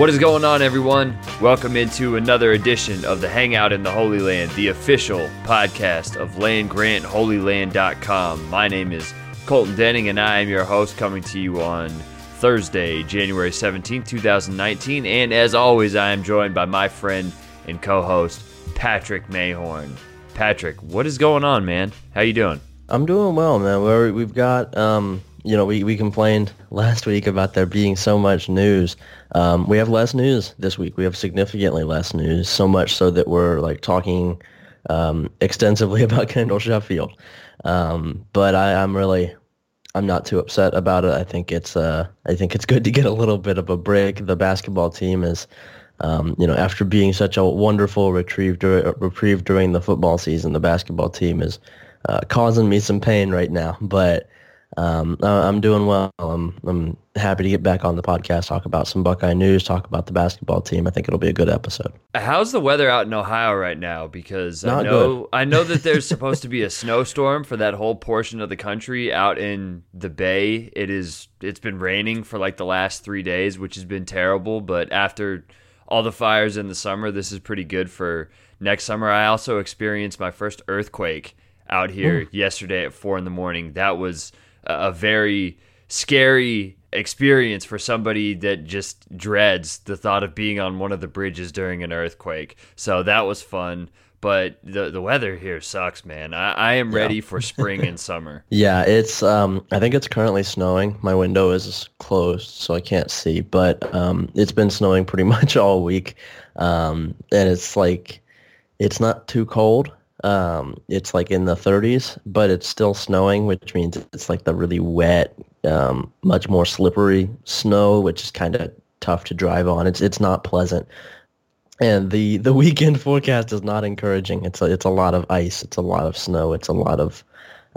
What is going on, everyone? Welcome into another edition of the Hangout in the Holy Land, the official podcast of landgrantholyland.com. My name is Colton Denning, and I am your host, coming to you on Thursday, January 17, 2019. And as always, I am joined by my friend and co-host, Patrick Mayhorn. Patrick, what is going on, man? How you doing? I'm doing well, man. We're, we've got, um, you know, we, we complained last week about there being so much news. Um, we have less news this week. We have significantly less news, so much so that we're like talking um, extensively about Kendall Sheffield. Um, but I, I'm really, I'm not too upset about it. I think it's, uh, I think it's good to get a little bit of a break. The basketball team is, um, you know, after being such a wonderful retrieve, dur- reprieve during the football season, the basketball team is uh, causing me some pain right now. But um, I'm doing well. I'm, I'm happy to get back on the podcast, talk about some Buckeye news, talk about the basketball team. I think it'll be a good episode. How's the weather out in Ohio right now? Because Not I know good. I know that there's supposed to be a snowstorm for that whole portion of the country out in the Bay. It is it's been raining for like the last three days, which has been terrible. But after all the fires in the summer, this is pretty good for next summer. I also experienced my first earthquake out here yesterday at four in the morning. That was a very scary experience for somebody that just dreads the thought of being on one of the bridges during an earthquake. So that was fun. But the the weather here sucks, man. I, I am ready for spring and summer. Yeah, it's. Um, I think it's currently snowing. My window is closed, so I can't see. But um, it's been snowing pretty much all week, um, and it's like it's not too cold. Um, it's like in the 30s, but it's still snowing, which means it's like the really wet, um, much more slippery snow, which is kind of tough to drive on. It's it's not pleasant. And the, the weekend forecast is not encouraging. It's a, it's a lot of ice. It's a lot of snow. It's a lot of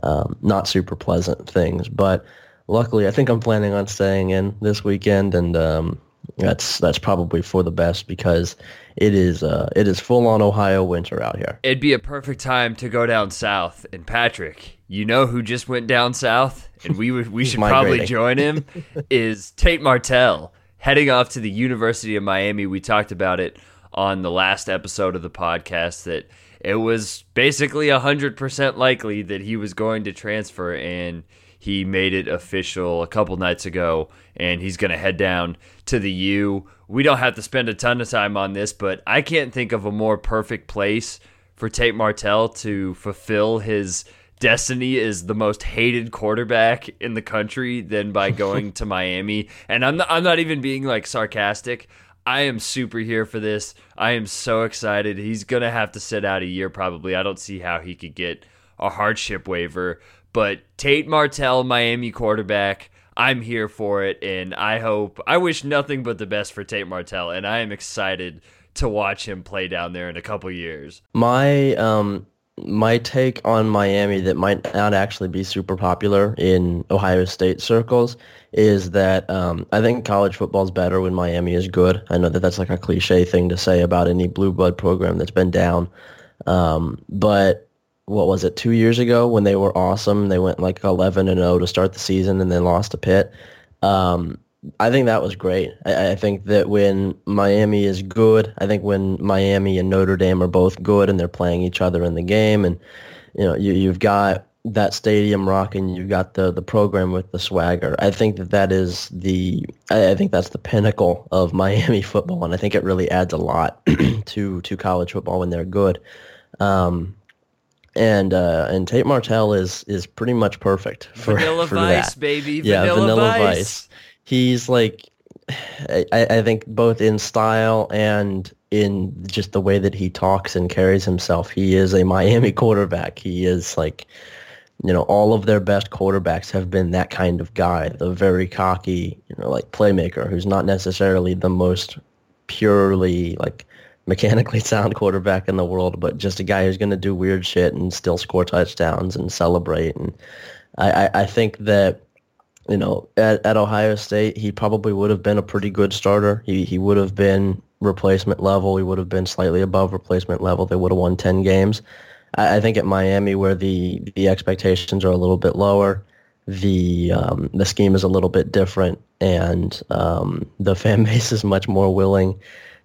um, not super pleasant things. But luckily, I think I'm planning on staying in this weekend, and um, that's that's probably for the best because it is uh, it is full on Ohio winter out here. It'd be a perfect time to go down south. And Patrick, you know who just went down south, and we would we should probably join him is Tate Martell heading off to the University of Miami. We talked about it on the last episode of the podcast that it was basically 100% likely that he was going to transfer and he made it official a couple nights ago and he's going to head down to the U. We don't have to spend a ton of time on this, but I can't think of a more perfect place for Tate Martell to fulfill his destiny as the most hated quarterback in the country than by going to Miami. And I'm not, I'm not even being like sarcastic. I am super here for this. I am so excited. He's going to have to sit out a year probably. I don't see how he could get a hardship waiver, but Tate Martell, Miami quarterback, I'm here for it and I hope I wish nothing but the best for Tate Martell and I am excited to watch him play down there in a couple years. My um my take on Miami that might not actually be super popular in Ohio State circles is that um, I think college football is better when Miami is good. I know that that's like a cliche thing to say about any blue blood program that's been down, um, but what was it two years ago when they were awesome? They went like eleven and zero to start the season and then lost to Pitt. Um, I think that was great. I, I think that when Miami is good, I think when Miami and Notre Dame are both good and they're playing each other in the game, and you know you, you've got that stadium rocking, you've got the the program with the swagger. I think that that is the I, I think that's the pinnacle of Miami football, and I think it really adds a lot to to college football when they're good. Um, and uh, and Tate Martell is is pretty much perfect for Vanilla for Vice, that. baby. Yeah, Vanilla, Vanilla Vice. Vice. He's like, I, I think both in style and in just the way that he talks and carries himself. He is a Miami quarterback. He is like, you know, all of their best quarterbacks have been that kind of guy, the very cocky, you know, like playmaker who's not necessarily the most purely like mechanically sound quarterback in the world, but just a guy who's going to do weird shit and still score touchdowns and celebrate. And I, I, I think that you know, at, at Ohio State, he probably would have been a pretty good starter. He he would have been replacement level. He would have been slightly above replacement level. They would have won ten games. I, I think at Miami, where the the expectations are a little bit lower, the um, the scheme is a little bit different, and um, the fan base is much more willing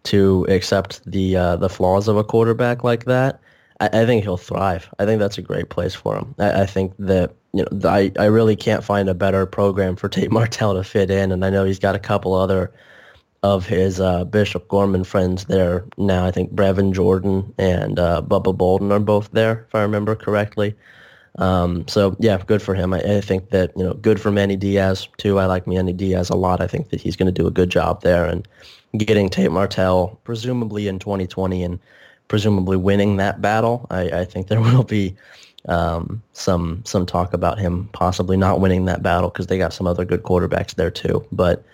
to accept the uh, the flaws of a quarterback like that. I, I, think he'll thrive. I think that's a great place for him. I, I think that you know I, I really can't find a better program for Tate Martell to fit in, and I know he's got a couple other of his uh, Bishop Gorman friends there now. I think Brevin Jordan and uh, Bubba Bolden are both there, if I remember correctly. Um, so yeah, good for him. I, I, think that you know, good for Manny Diaz too. I like Manny Diaz a lot. I think that he's going to do a good job there and getting Tate Martell presumably in 2020 and presumably winning that battle. I, I think there will be um, some some talk about him possibly not winning that battle because they got some other good quarterbacks there too. But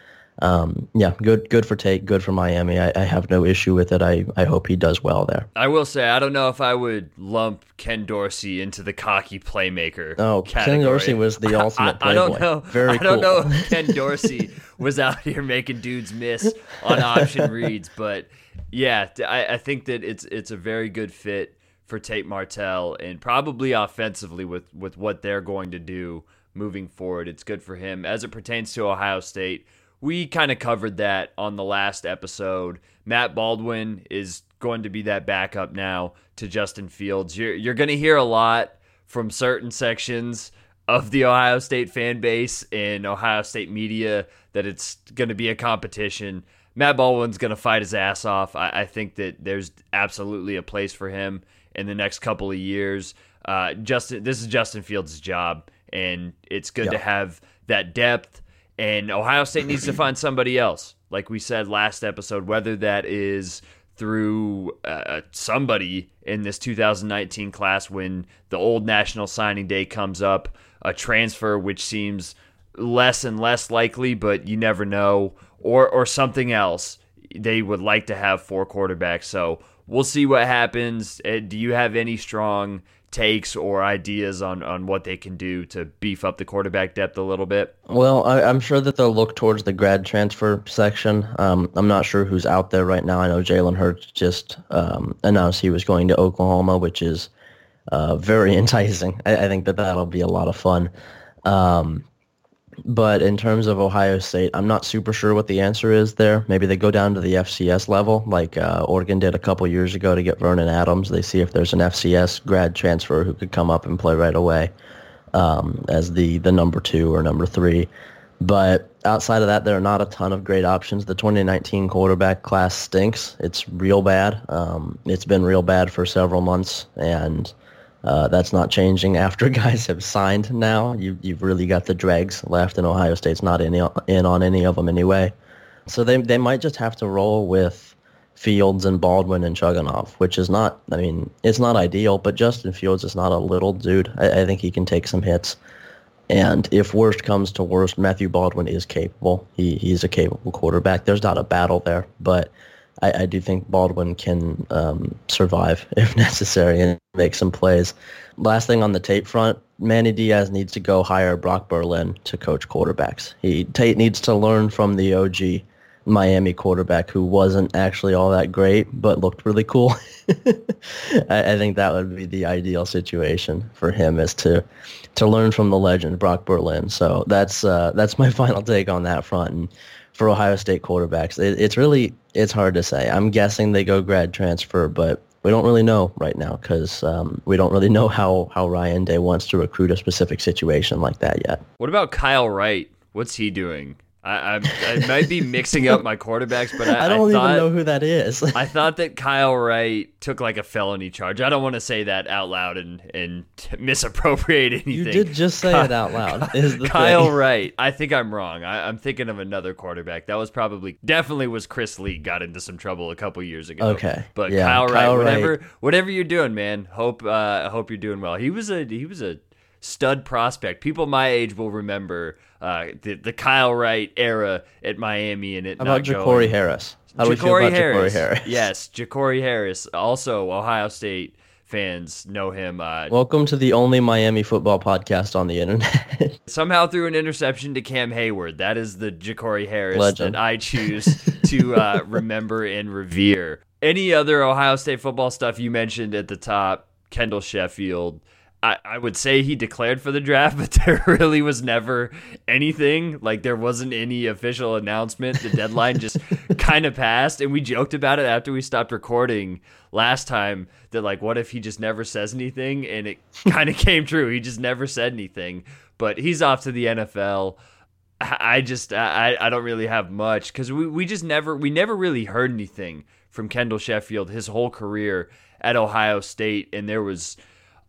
um, yeah, good good for Tate, good for Miami. I, I, have no issue with it. I, I hope he does well there. I will say I don't know if I would lump Ken Dorsey into the cocky playmaker. Oh, category. Ken Dorsey was the ultimate. I, I, I don't know. Very I don't cool. know if Ken Dorsey was out here making dudes miss on option reads, but yeah, I, I think that it's it's a very good fit for Tate Martell and probably offensively with with what they're going to do moving forward. It's good for him as it pertains to Ohio State we kind of covered that on the last episode. Matt Baldwin is going to be that backup now to Justin Fields. You're you're going to hear a lot from certain sections of the Ohio State fan base and Ohio State media that it's going to be a competition. Matt Baldwin's going to fight his ass off. I, I, think that there's absolutely a place for him in the next couple of years. Uh, Justin, this is Justin Fields' job, and it's good to have that depth and Ohio State needs to find somebody else, like we said last episode, whether that is through uh, somebody in this 2019 class when the old national signing day comes up, a transfer which seems less and less likely, but you never know, or or something else. They would like to have four quarterbacks, so we'll see what happens. Uh, do you have any strong takes or ideas on, on what they can do to beef up the quarterback depth a little bit? Well, I, am sure that they'll look towards the grad transfer section. Um, I'm not sure who's out there right now. I know Jalen Hurts just um, announced he was going to Oklahoma, which is uh, very enticing. I, I, think that that'll be a lot of fun. Um, but in terms of Ohio State, I'm not super sure what the answer is there. Maybe they go down to the FCS level, like uh, Oregon did a couple years ago to get Vernon Adams. They see if there's an FCS grad transfer who could come up and play right away um, as the, the number two or number three. But outside of that, there are not a ton of great options. The 2019 quarterback class stinks. It's real bad. Um, it's been real bad for several months, and uh, that's not changing after guys have signed now. You, you've really got the dregs left, and Ohio State's not in, in on any of them anyway. So they, they might just have to roll with Fields and Baldwin and Chugunov, which is not, I mean, it's not ideal, but Justin Fields is not a little dude. I, I think he can take some hits. And if worst comes to worst, Matthew Baldwin is capable. He, he's a capable quarterback. There's not a battle there, but – I, I do think Baldwin can um, survive if necessary and make some plays. Last thing on the Tate front, Manny Diaz needs to go hire Brock Berlin to coach quarterbacks. He Tate needs to learn from the OG Miami quarterback who wasn't actually all that great but looked really cool. I, I, think that would be the ideal situation for him is to to learn from the legend Brock Berlin. So that's uh, that's my final take on that front. And for Ohio State quarterbacks. It, it's really it's hard to say. I'm guessing they go grad transfer, but we don't really know right now because um, we don't really know how how Ryan Day wants to recruit a specific situation like that yet. What about Kyle Wright? What's he doing? I, I, I might be mixing up my quarterbacks, but I, I don't thought, even know who that is. I thought that Kyle Wright took like a felony charge. I don't want to say that out loud and and misappropriate anything. you did just say it out loud. Is the Kyle thing. Wright. I think I'm wrong. I, I'm thinking of another quarterback. That was probably definitely was Chris Lee. Got into some trouble a couple years ago. Okay. but Yeah, Kyle, Wright, Kyle Wright. whatever whatever you're doing, man. Hope uh, hope you're doing well. He was a he was a stud prospect. People my age will remember uh, the the Kyle Wright era at Miami and it How about not Ja'Cory. Harris? How do we feel Ja'Cory about Harris. Ja'Cory Harris? Yes, Ja'Cory Harris. Also, Ohio State fans know him. Uh, Welcome to the only Miami football podcast on the internet. somehow threw an interception to Cam Heyward. That is the Ja'Cory Harris Legend. that I choose to uh, remember and revere. Any other Ohio State football stuff you mentioned at the top? Kendall Sheffield. I, I would say he declared for the draft, but there really was never anything. Like there wasn't any official announcement. The deadline just kind of passed, and we joked about it after we stopped recording last time. That like, what if he just never says anything? And it kind of came true. He just never said anything. But he's off to the NFL. I just I I don't really have much because we we just never we never really heard anything from Kendall Sheffield his whole career at Ohio State, and there was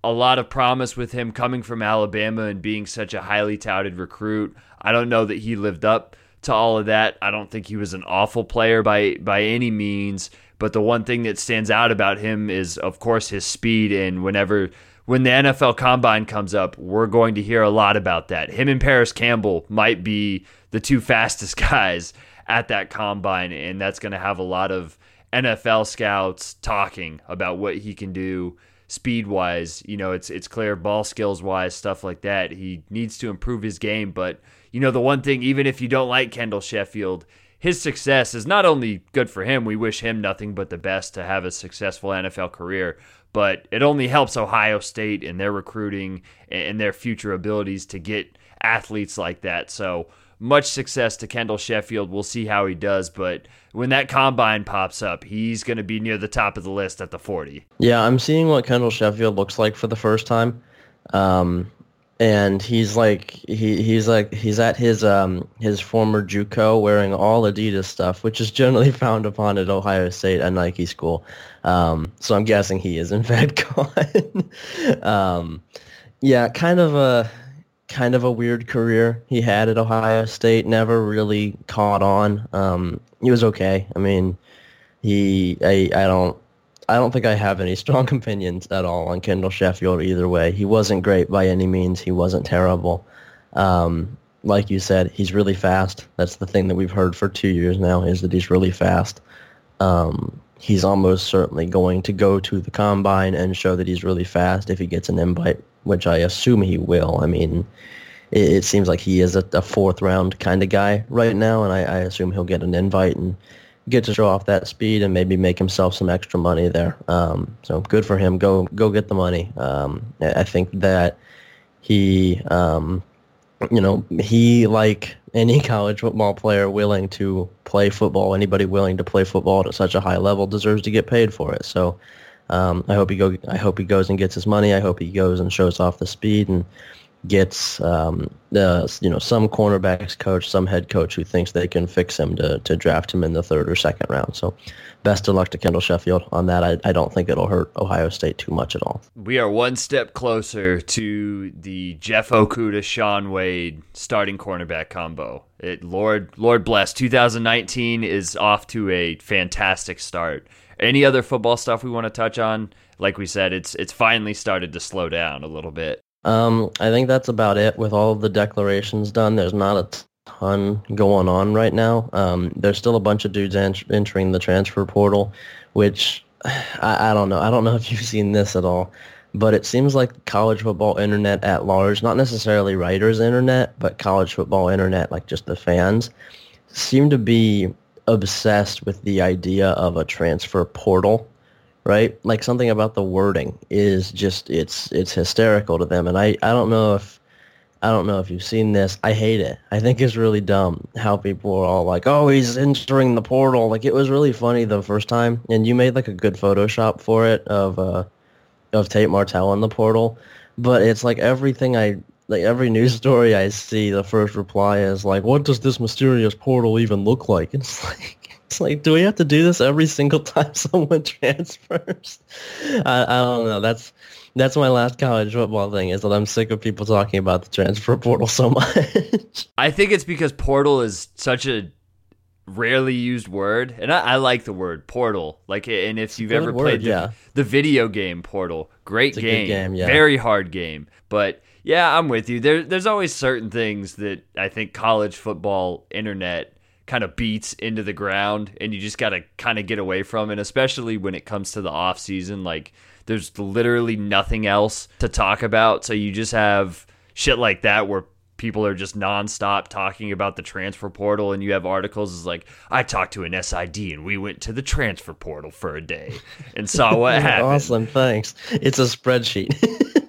a lot of promise with him coming from Alabama and being such a highly touted recruit. I don't know that he lived up to all of that. I don't think he was an awful player by by any means, but the one thing that stands out about him is of course his speed and whenever when the NFL combine comes up, we're going to hear a lot about that. Him and Parris Campbell might be the two fastest guys at that combine and that's going to have a lot of NFL scouts talking about what he can do speed wise. You know, it's it's clear ball skills wise, stuff like that. He needs to improve his game, but you know, the one thing, even if you don't like Kendall Sheffield, his success is not only good for him. We wish him nothing but the best to have a successful NFL career, but it only helps Ohio State and their recruiting and their future abilities to get athletes like that. So much success to Kendall Sheffield. We'll see how he does, but when that combine pops up, he's going to be near the top of the list at the 40. Yeah, I'm seeing what Kendall Sheffield looks like for the first time. Um, and he's like he he's like he's at his um his former JUCO wearing all Adidas stuff, which is generally found upon at Ohio State and Nike school. Um, so I'm guessing he is in fact um, yeah, kind of a kind of a weird career he had at Ohio State. Never really caught on. Um, he was okay. I mean, he I I don't I don't think I have any strong opinions at all on Kendall Sheffield either way. He wasn't great by any means. He wasn't terrible. Um, like you said, he's really fast. That's the thing that we've heard for two years now is that he's really fast. Um, he's almost certainly going to go to the combine and show that he's really fast if he gets an invite, which I assume he will. I mean, it, it seems like he is a, a fourth round kind of guy right now, and I, I assume he'll get an invite and get to show off that speed and maybe make himself some extra money there. Um, so good for him. Go go get the money. Um, I think that he, um, you know, he like any college football player willing to play football, anybody willing to play football at such a high level deserves to get paid for it. So um, I hope he go. I hope he goes and gets his money. I hope he goes and shows off the speed and gets um, the you know some cornerbacks coach, some head coach who thinks they can fix him to to draft him in the third or second round. So best of luck to Kendall Sheffield on that. I, I don't think it'll hurt Ohio State too much at all. We are one step closer to the Jeff Okudah, Shaun Wade starting cornerback combo. It, Lord, Lord bless. 2019 is off to a fantastic start. Any other football stuff we want to touch on? Like we said, it's it's finally started to slow down a little bit. Um, I think that's about it with all the declarations done. There's not a ton going on right now. Um, there's still a bunch of dudes ent- entering the transfer portal, which I, I don't know. I don't know if you've seen this at all, but it seems like college football internet at large, not necessarily writers internet, but college football internet, like just the fans, seem to be obsessed with the idea of a transfer portal right? Like something about the wording is just it's it's hysterical to them, and I I don't know if I don't know if you've seen this. I hate it. I think it's really dumb how people are all like, "Oh, he's entering the portal." Like it was really funny the first time, and you made like a good Photoshop for it of uh of Tate Martell in the portal, but it's like everything I like every news story I see, the first reply is like, "What does this mysterious portal even look like?" And it's like, it's like, do we have to do this every single time someone transfers? I, I don't know. That's that's my last college football thing is that I'm sick of people talking about the transfer portal so much. I think it's because portal is such a rarely used word, and I, I like the word portal. Like, and if you've ever word, played the, yeah. the video game Portal, great game, game, yeah. very hard game. But yeah, I'm with you. There, there's always certain things that I think college football internet kind of beats into the ground, and you just got to kind of get away from it, especially when it comes to the off season. Like, there's literally nothing else to talk about, so you just have shit like that where people are just nonstop talking about the transfer portal and you have articles is like I talked to an SID and we went to the transfer portal for a day and saw what happened. awesome, thanks. It's a spreadsheet.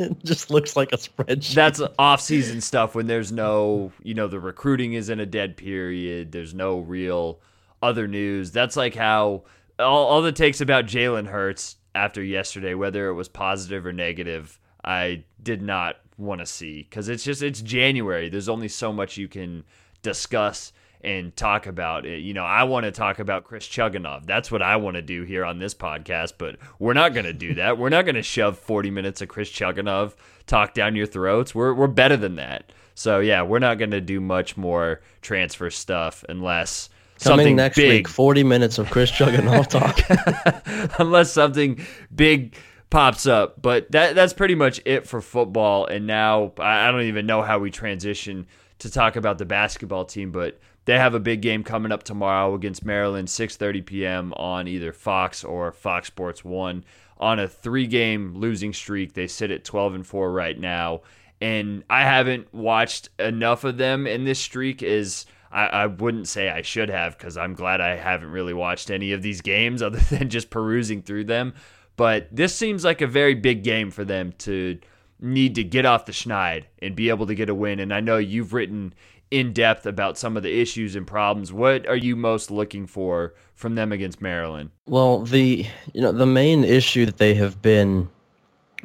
it just looks like a spreadsheet. That's off-season stuff when there's no, you know, the recruiting is in a dead period. There's no real other news. That's like how all, all the takes about Jalen Hurts after yesterday, whether it was positive or negative, I did not want to see because it's just it's January. There's only so much you can discuss and talk about it. You know, I want to talk about Chris Chugunov. That's what I want to do here on this podcast, but we're not going to do that. we're not going to shove 40 minutes of Chris Chugunov talk down your throats. We're we're better than that. So yeah, we're not going to do much more transfer stuff unless Coming something next big week, 40 minutes of Chris Chugunov talk. unless something big pops up. But that that's pretty much it for football. And now I I don't even know how we transition to talk about the basketball team, but they have a big game coming up tomorrow against Maryland, 6:30 p.m. on either Fox or Fox Sports 1 on a 3-game losing streak. They sit at 12 and 4 right now, and I haven't watched enough of them in this streak is I, I wouldn't say I should have because I'm glad I haven't really watched any of these games other than just perusing through them. But this seems like a very big game for them to need to get off the schneid and be able to get a win. And I know you've written in depth about some of the issues and problems. What are you most looking for from them against Maryland? Well, the you know the main issue that they have been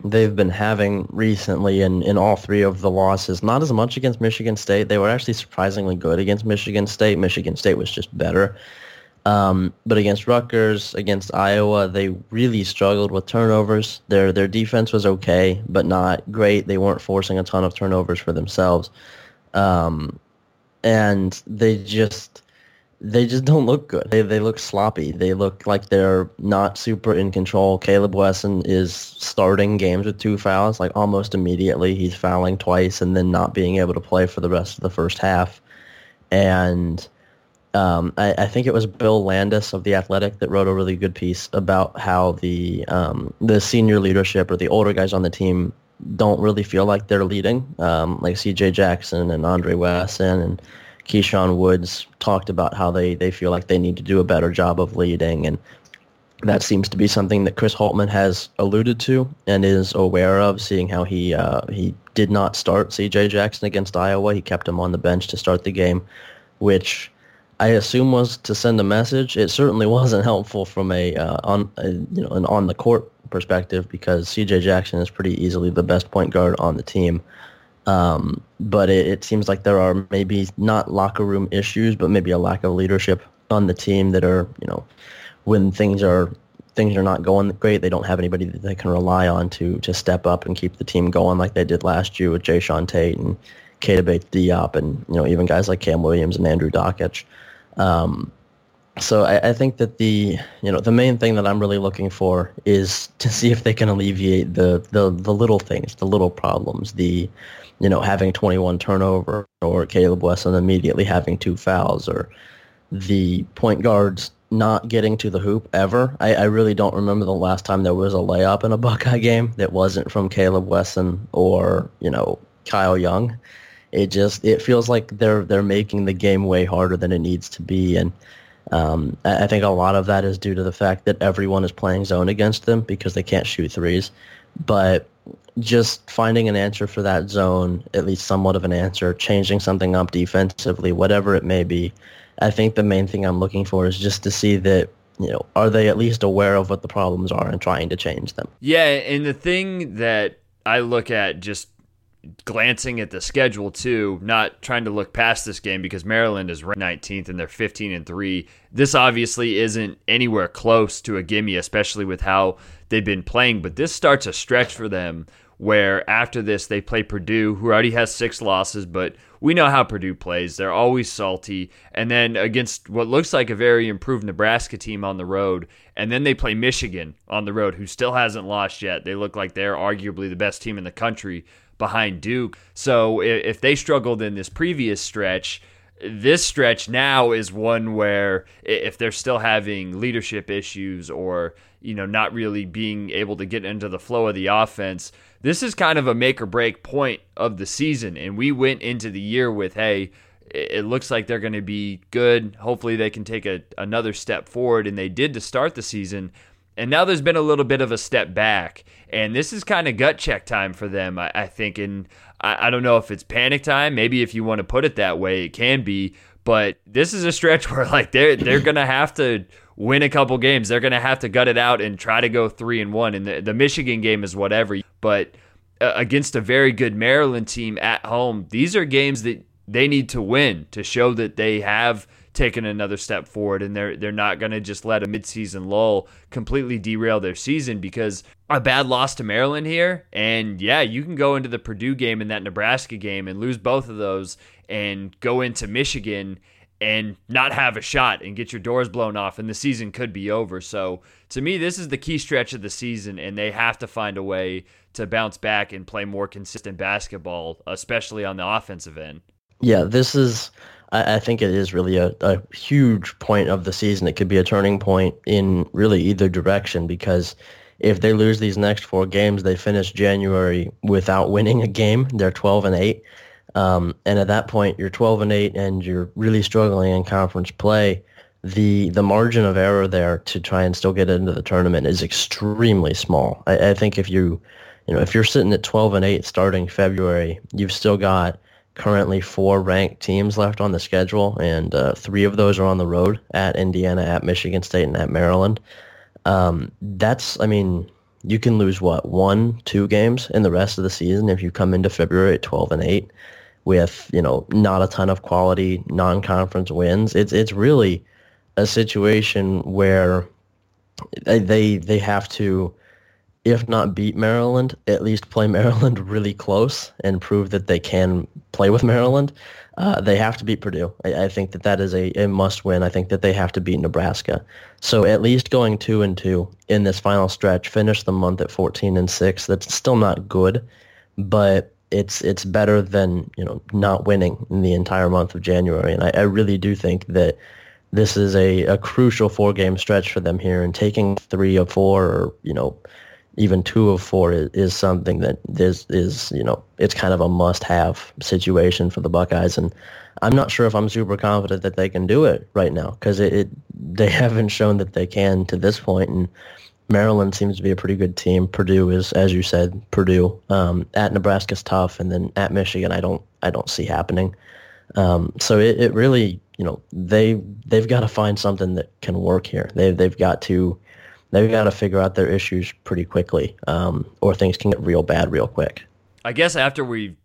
they've been having recently in, in all three of the losses, not as much against Michigan State. They were actually surprisingly good against Michigan State. Michigan State was just better. Um, but against Rutgers, against Iowa, they really struggled with turnovers. Their their defense was okay, but not great. They weren't forcing a ton of turnovers for themselves. Um, and they just they just don't look good. They they look sloppy. They look like they're not super in control. Caleb Wesson is starting games with two fouls like almost immediately. He's fouling twice and then not being able to play for the rest of the first half. And um, I, I think it was Bill Landis of the Athletic that wrote a really good piece about how the um, the senior leadership or the older guys on the team don't really feel like they're leading. Um, like C.J. Jackson and Andre Wesson and Keyshawn Woods talked about how they, they feel like they need to do a better job of leading, and that seems to be something that Chris Holtmann has alluded to and is aware of, seeing how he uh, he did not start C.J. Jackson against Iowa. He kept him on the bench to start the game, which I assume was to send a message. It certainly wasn't helpful from a uh, on a, you know an on the court perspective because C.J. Jackson is pretty easily the best point guard on the team. Um, but it, it seems like there are maybe not locker room issues, but maybe a lack of leadership on the team that are you know when things are things are not going great, they don't have anybody that they can rely on to to step up and keep the team going like they did last year with Jae'Sean Tate and Keita Bates Diop and you know even guys like Cam Williams and Andrew Dakich. Um, so I, I, think that the you know the main thing that I'm really looking for is to see if they can alleviate the the, the little things, the little problems, the you know having 21 turnover or Caleb Wesson immediately having two fouls or the point guards not getting to the hoop ever. I, I really don't remember the last time there was a layup in a Buckeye game that wasn't from Caleb Wesson or you know Kyle Young. It just it feels like they're they're making the game way harder than it needs to be and um, I think a lot of that is due to the fact that everyone is playing zone against them because they can't shoot threes. But just finding an answer for that zone, at least somewhat of an answer, changing something up defensively, whatever it may be, I think the main thing I'm looking for is just to see that, you know, are they at least aware of what the problems are and trying to change them? Yeah, and the thing that I look at just glancing at the schedule too, not trying to look past this game because Maryland is ranked 19th and they're 15 and 3. This obviously isn't anywhere close to a gimme, especially with how they've been playing, but this starts a stretch for them where after this they play Purdue, who already has six losses, but we know how Purdue plays. They're always salty. And then against what looks like a very improved Nebraska team on the road. And then they play Michigan on the road, who still hasn't lost yet. They look like they're arguably the best team in the country behind Duke. So if they struggled in this previous stretch, this stretch now is one where if they're still having leadership issues or you know not really being able to get into the flow of the offense this is kind of a make or break point of the season and we went into the year with hey it looks like they're going to be good hopefully they can take a, another step forward and they did to start the season and now there's been a little bit of a step back and this is kind of gut check time for them i, I think and I, I don't know if it's panic time. Maybe if you want to put it that way, it can be. But this is a stretch where like they're they're gonna have to win a couple games. They're gonna have to gut it out and try to go three and one. And the the Michigan game is whatever. But uh, against a very good Maryland team at home, these are games that they need to win to show that they have taken another step forward and they're they're not going to just let a midseason lull completely derail their season because a bad loss to Maryland here and yeah, you can go into the Purdue game and that Nebraska game and lose both of those and go into Michigan and not have a shot and get your doors blown off and the season could be over. So to me this is the key stretch of the season and they have to find a way to bounce back and play more consistent basketball, especially on the offensive end. Yeah, this is I, think it is really a, a huge point of the season. It could be a turning point in really either direction because if they lose these next four games, they finish January without winning a game. They're 12 and 8. Um, and at that point, you're 12 and 8 and you're really struggling in conference play. The the margin of error there to try and still get into the tournament is extremely small. I, I think if you you know if you're sitting at 12 and 8 starting February, you've still got currently four ranked teams left on the schedule, and uh, three of those are on the road at Indiana, at Michigan State, and at Maryland. Um, that's, I mean, you can lose what one, two games in the rest of the season if you come into February at 12 and 8 with you know not a ton of quality non-conference wins. It's it's really a situation where they they have to if not beat Maryland, at least play Maryland really close and prove that they can play with Maryland. Uh, they have to beat Purdue. I, I, think that that is a, a must win. I think that they have to beat Nebraska. So at least going two and two in this final stretch, finish the month at 14 and six. That's still not good, but it's it's better than you know not winning in the entire month of January. And I, I really do think that this is a, a crucial four game stretch for them here, and taking three or four or you know even two of four is, is something that is is you know it's kind of a must-have situation for the Buckeyes, and I'm not sure if I'm super confident that they can do it right now because it, it, they haven't shown that they can to this point, and Maryland seems to be a pretty good team. Purdue is, as you said, Purdue um, at Nebraska's tough, and then at Michigan, I don't I don't see happening. Um, so it, it really you know they they've got to find something that can work here. They they've got to they've got to figure out their issues pretty quickly, um, or things can get real bad real quick. I guess after we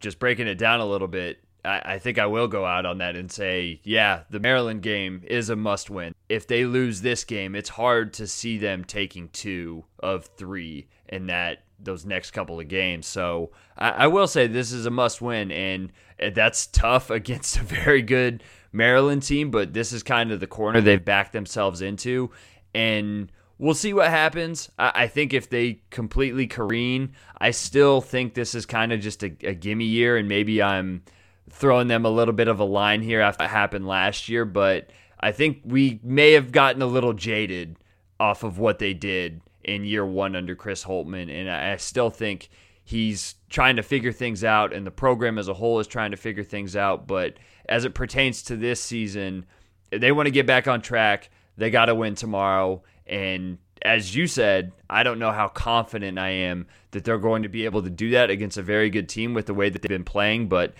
just breaking it down a little bit, I, I think I will go out on that and say, yeah, the Maryland game is a must win. If they lose this game, it's hard to see them taking two of three in that those next couple of games. So I, I will say this is a must win, and eh, that's tough against a very good Maryland team, but this is kind of the corner they've backed themselves into. And we'll see what happens. I, I, think if they completely careen, I still think this is kind of just a, a gimme year, and maybe I'm throwing them a little bit of a line here after it happened last year, but I think we may have gotten a little jaded off of what they did in year one under Chris Holtmann. and I still think he's trying to figure things out, and the program as a whole is trying to figure things out. But as it pertains to this season, they want to get back on track. They got to win tomorrow, and as you said, I don't know how confident I am that they're going to be able to do that against a very good team with the way that they've been playing. But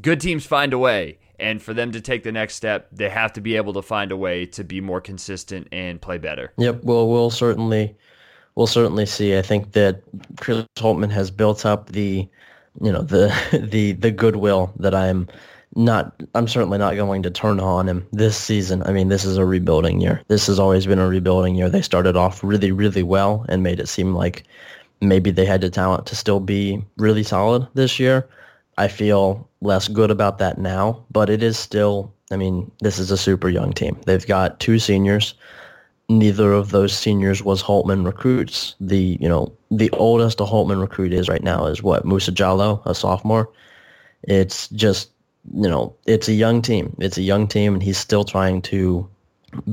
good teams find a way. And for them to take the next step, they have to be able to find a way to be more consistent and play better. Yep. Well, we'll certainly, we'll certainly see. I think that Chris Holtmann has built up the you know the the the goodwill that I'm not I'm certainly not going to turn on him this season. I mean, this is a rebuilding year. This has always been a rebuilding year. They started off really really well and made it seem like maybe they had the talent to still be really solid this year. I feel less good about that now, but it is still I mean, this is a super young team. They've got two seniors. Neither of those seniors was Holtmann recruits. The you know the oldest a Holtmann recruit is right now is what Musa Jallow, a sophomore. It's just you know, it's a young team. It's a young team, and he's still trying to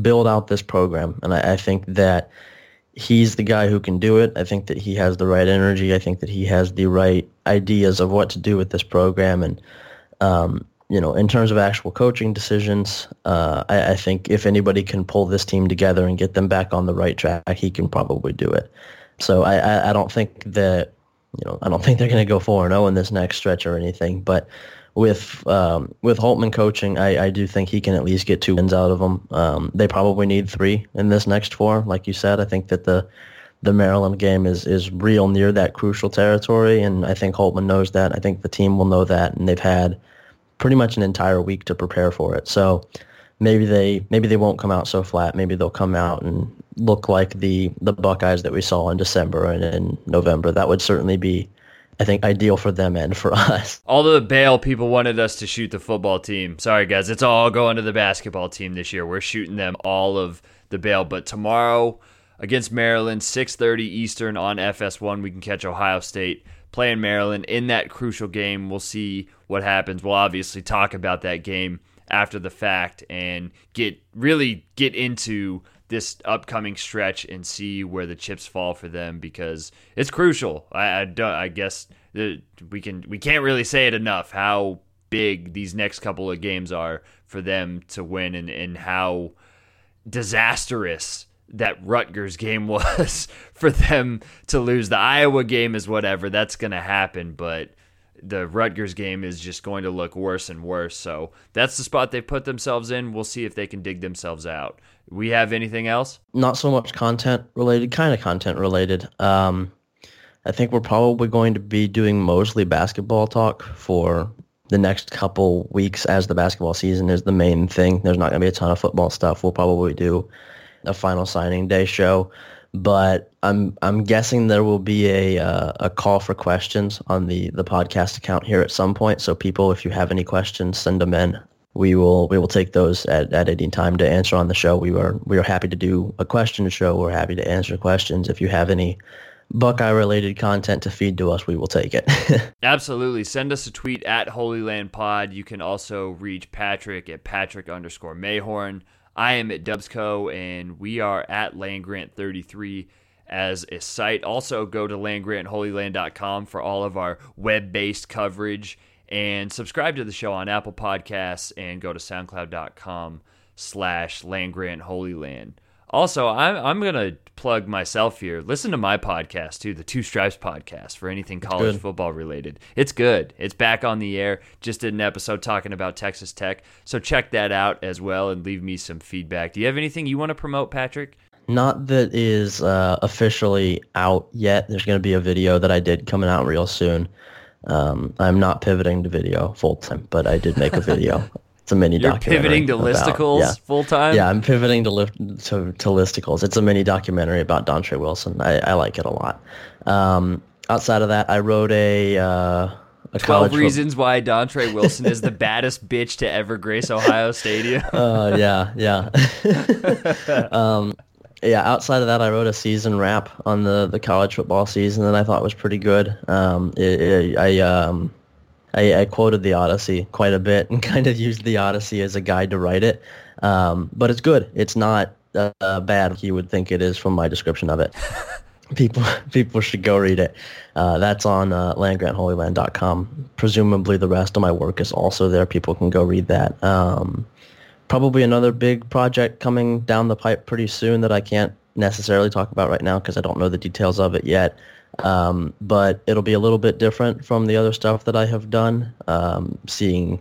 build out this program. And I, I, think that he's the guy who can do it. I think that he has the right energy. I think that he has the right ideas of what to do with this program. And, um, you know, in terms of actual coaching decisions, uh, I, I think if anybody can pull this team together and get them back on the right track, he can probably do it. So I, I, I don't think that, you know, I don't think they're going to go 4-0 in this next stretch or anything. But with um, with Holtmann coaching, I, I do think he can at least get two wins out of them. Um, they probably need three in this next four, like you said. I think that the the Maryland game is is real near that crucial territory, and I think Holtmann knows that. I think the team will know that, and they've had pretty much an entire week to prepare for it. So maybe they maybe they won't come out so flat. Maybe they'll come out and look like the the Buckeyes that we saw in December and in November. That would certainly be I think ideal for them and for us. All the Bail people wanted us to shoot the football team. Sorry guys, it's all going to the basketball team this year. We're shooting them all of the Bail, but tomorrow against Maryland, 6:30 Eastern on FS1, we can catch Ohio State playing Maryland in that crucial game. We'll see what happens. We'll obviously talk about that game after the fact and get really get into this upcoming stretch and see where the chips fall for them because it's crucial. I, I. I guess we can we can't really say it enough how big these next couple of games are for them to win and, and how disastrous that Rutgers game was for them to lose. The Iowa game is whatever, that's going to happen, but the Rutgers game is just going to look worse and worse. So that's the spot they put themselves in. We'll see if they can dig themselves out. We have anything else? Not so much content related, kind of content related. Um, I think we're probably going to be doing mostly basketball talk for the next couple weeks as the basketball season is the main thing. There's not going to be a ton of football stuff. We'll probably do a final signing day show but I'm I'm guessing there will be a uh, a call for questions on the the podcast account here at some point. So people, if you have any questions, send them in. We will we will take those at, at any time to answer on the show. We are we are happy to do a question show. We're happy to answer questions. If you have any Buckeye related content to feed to us, we will take it. Absolutely. Send us a tweet at Holy Land Pod. You can also reach Patrick at Patrick underscore Mayhorn. I am at Dubsco, and we are at Land Grant 33 as a site. Also, go to landgrantholyland.com for all of our web based coverage and subscribe to the show on Apple Podcasts and go to soundcloud.com slash land grant landgrantholyland. Also, I'm, I'm going to plug myself here. Listen to my podcast, too, the Two Stripes podcast for anything college football related. It's good. It's back on the air. Just did an episode talking about Texas Tech. So check that out as well and leave me some feedback. Do you have anything you want to promote, Patrick? Not that is uh, officially out yet. There's going to be a video that I did coming out real soon. Um, I'm not pivoting to video full time, but I did make a video It's a mini You're pivoting to about, listicles yeah. full time. Yeah, I'm pivoting to lift to, to listicles. It's a mini documentary about Dontre Wilson. I, I like it a lot. Um, outside of that, I wrote a. Uh, a 12 reasons why Dontre Wilson is the baddest bitch to ever grace Ohio Stadium. uh, yeah, yeah. um, yeah, outside of that, I wrote a season wrap on the, the college football season that I thought was pretty good. Um, it, it, I um, I, I, quoted the Odyssey quite a bit and kind of used the Odyssey as a guide to write it. Um, but it's good. It's not uh, bad. You would think it is from my description of it. people people should go read it. Uh, that's on uh, landgrantholyland.com. Presumably the rest of my work is also there. People can go read that. Um, probably another big project coming down the pipe pretty soon that I can't necessarily talk about right now because I don't know the details of it yet. Um, but it'll be a little bit different from the other stuff that I have done. Um, seeing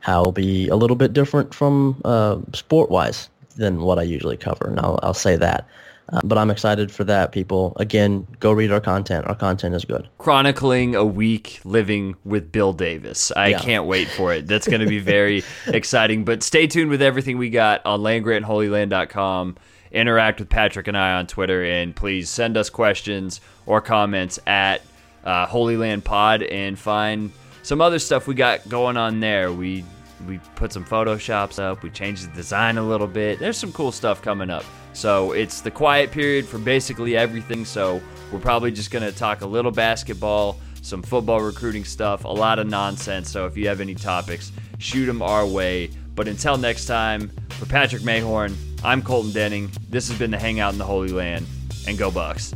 how it'll be a little bit different from uh, sport-wise than what I usually cover, and I'll, I'll say that. Uh, but I'm excited for that. People, again, go read our content. Our content is good. Chronicling a week living with Bill Davis. I yeah. can't wait for it. That's going to be very exciting. But stay tuned with everything we got on landgrantholyland.com. Interact with Patrick and I on Twitter, and please send us questions or comments at uh, Holy Land Pod and find some other stuff we got going on there. We we put some photoshops up. We changed the design a little bit. There's some cool stuff coming up. So it's the quiet period for basically everything. So we're probably just to talk a little basketball, some football recruiting stuff, a lot of nonsense. So if you have any topics, shoot them our way. But until next time, for Patrick Mayhorn, I'm Colton Denning. This has been the Hangout in the Holy Land, and go Bucks.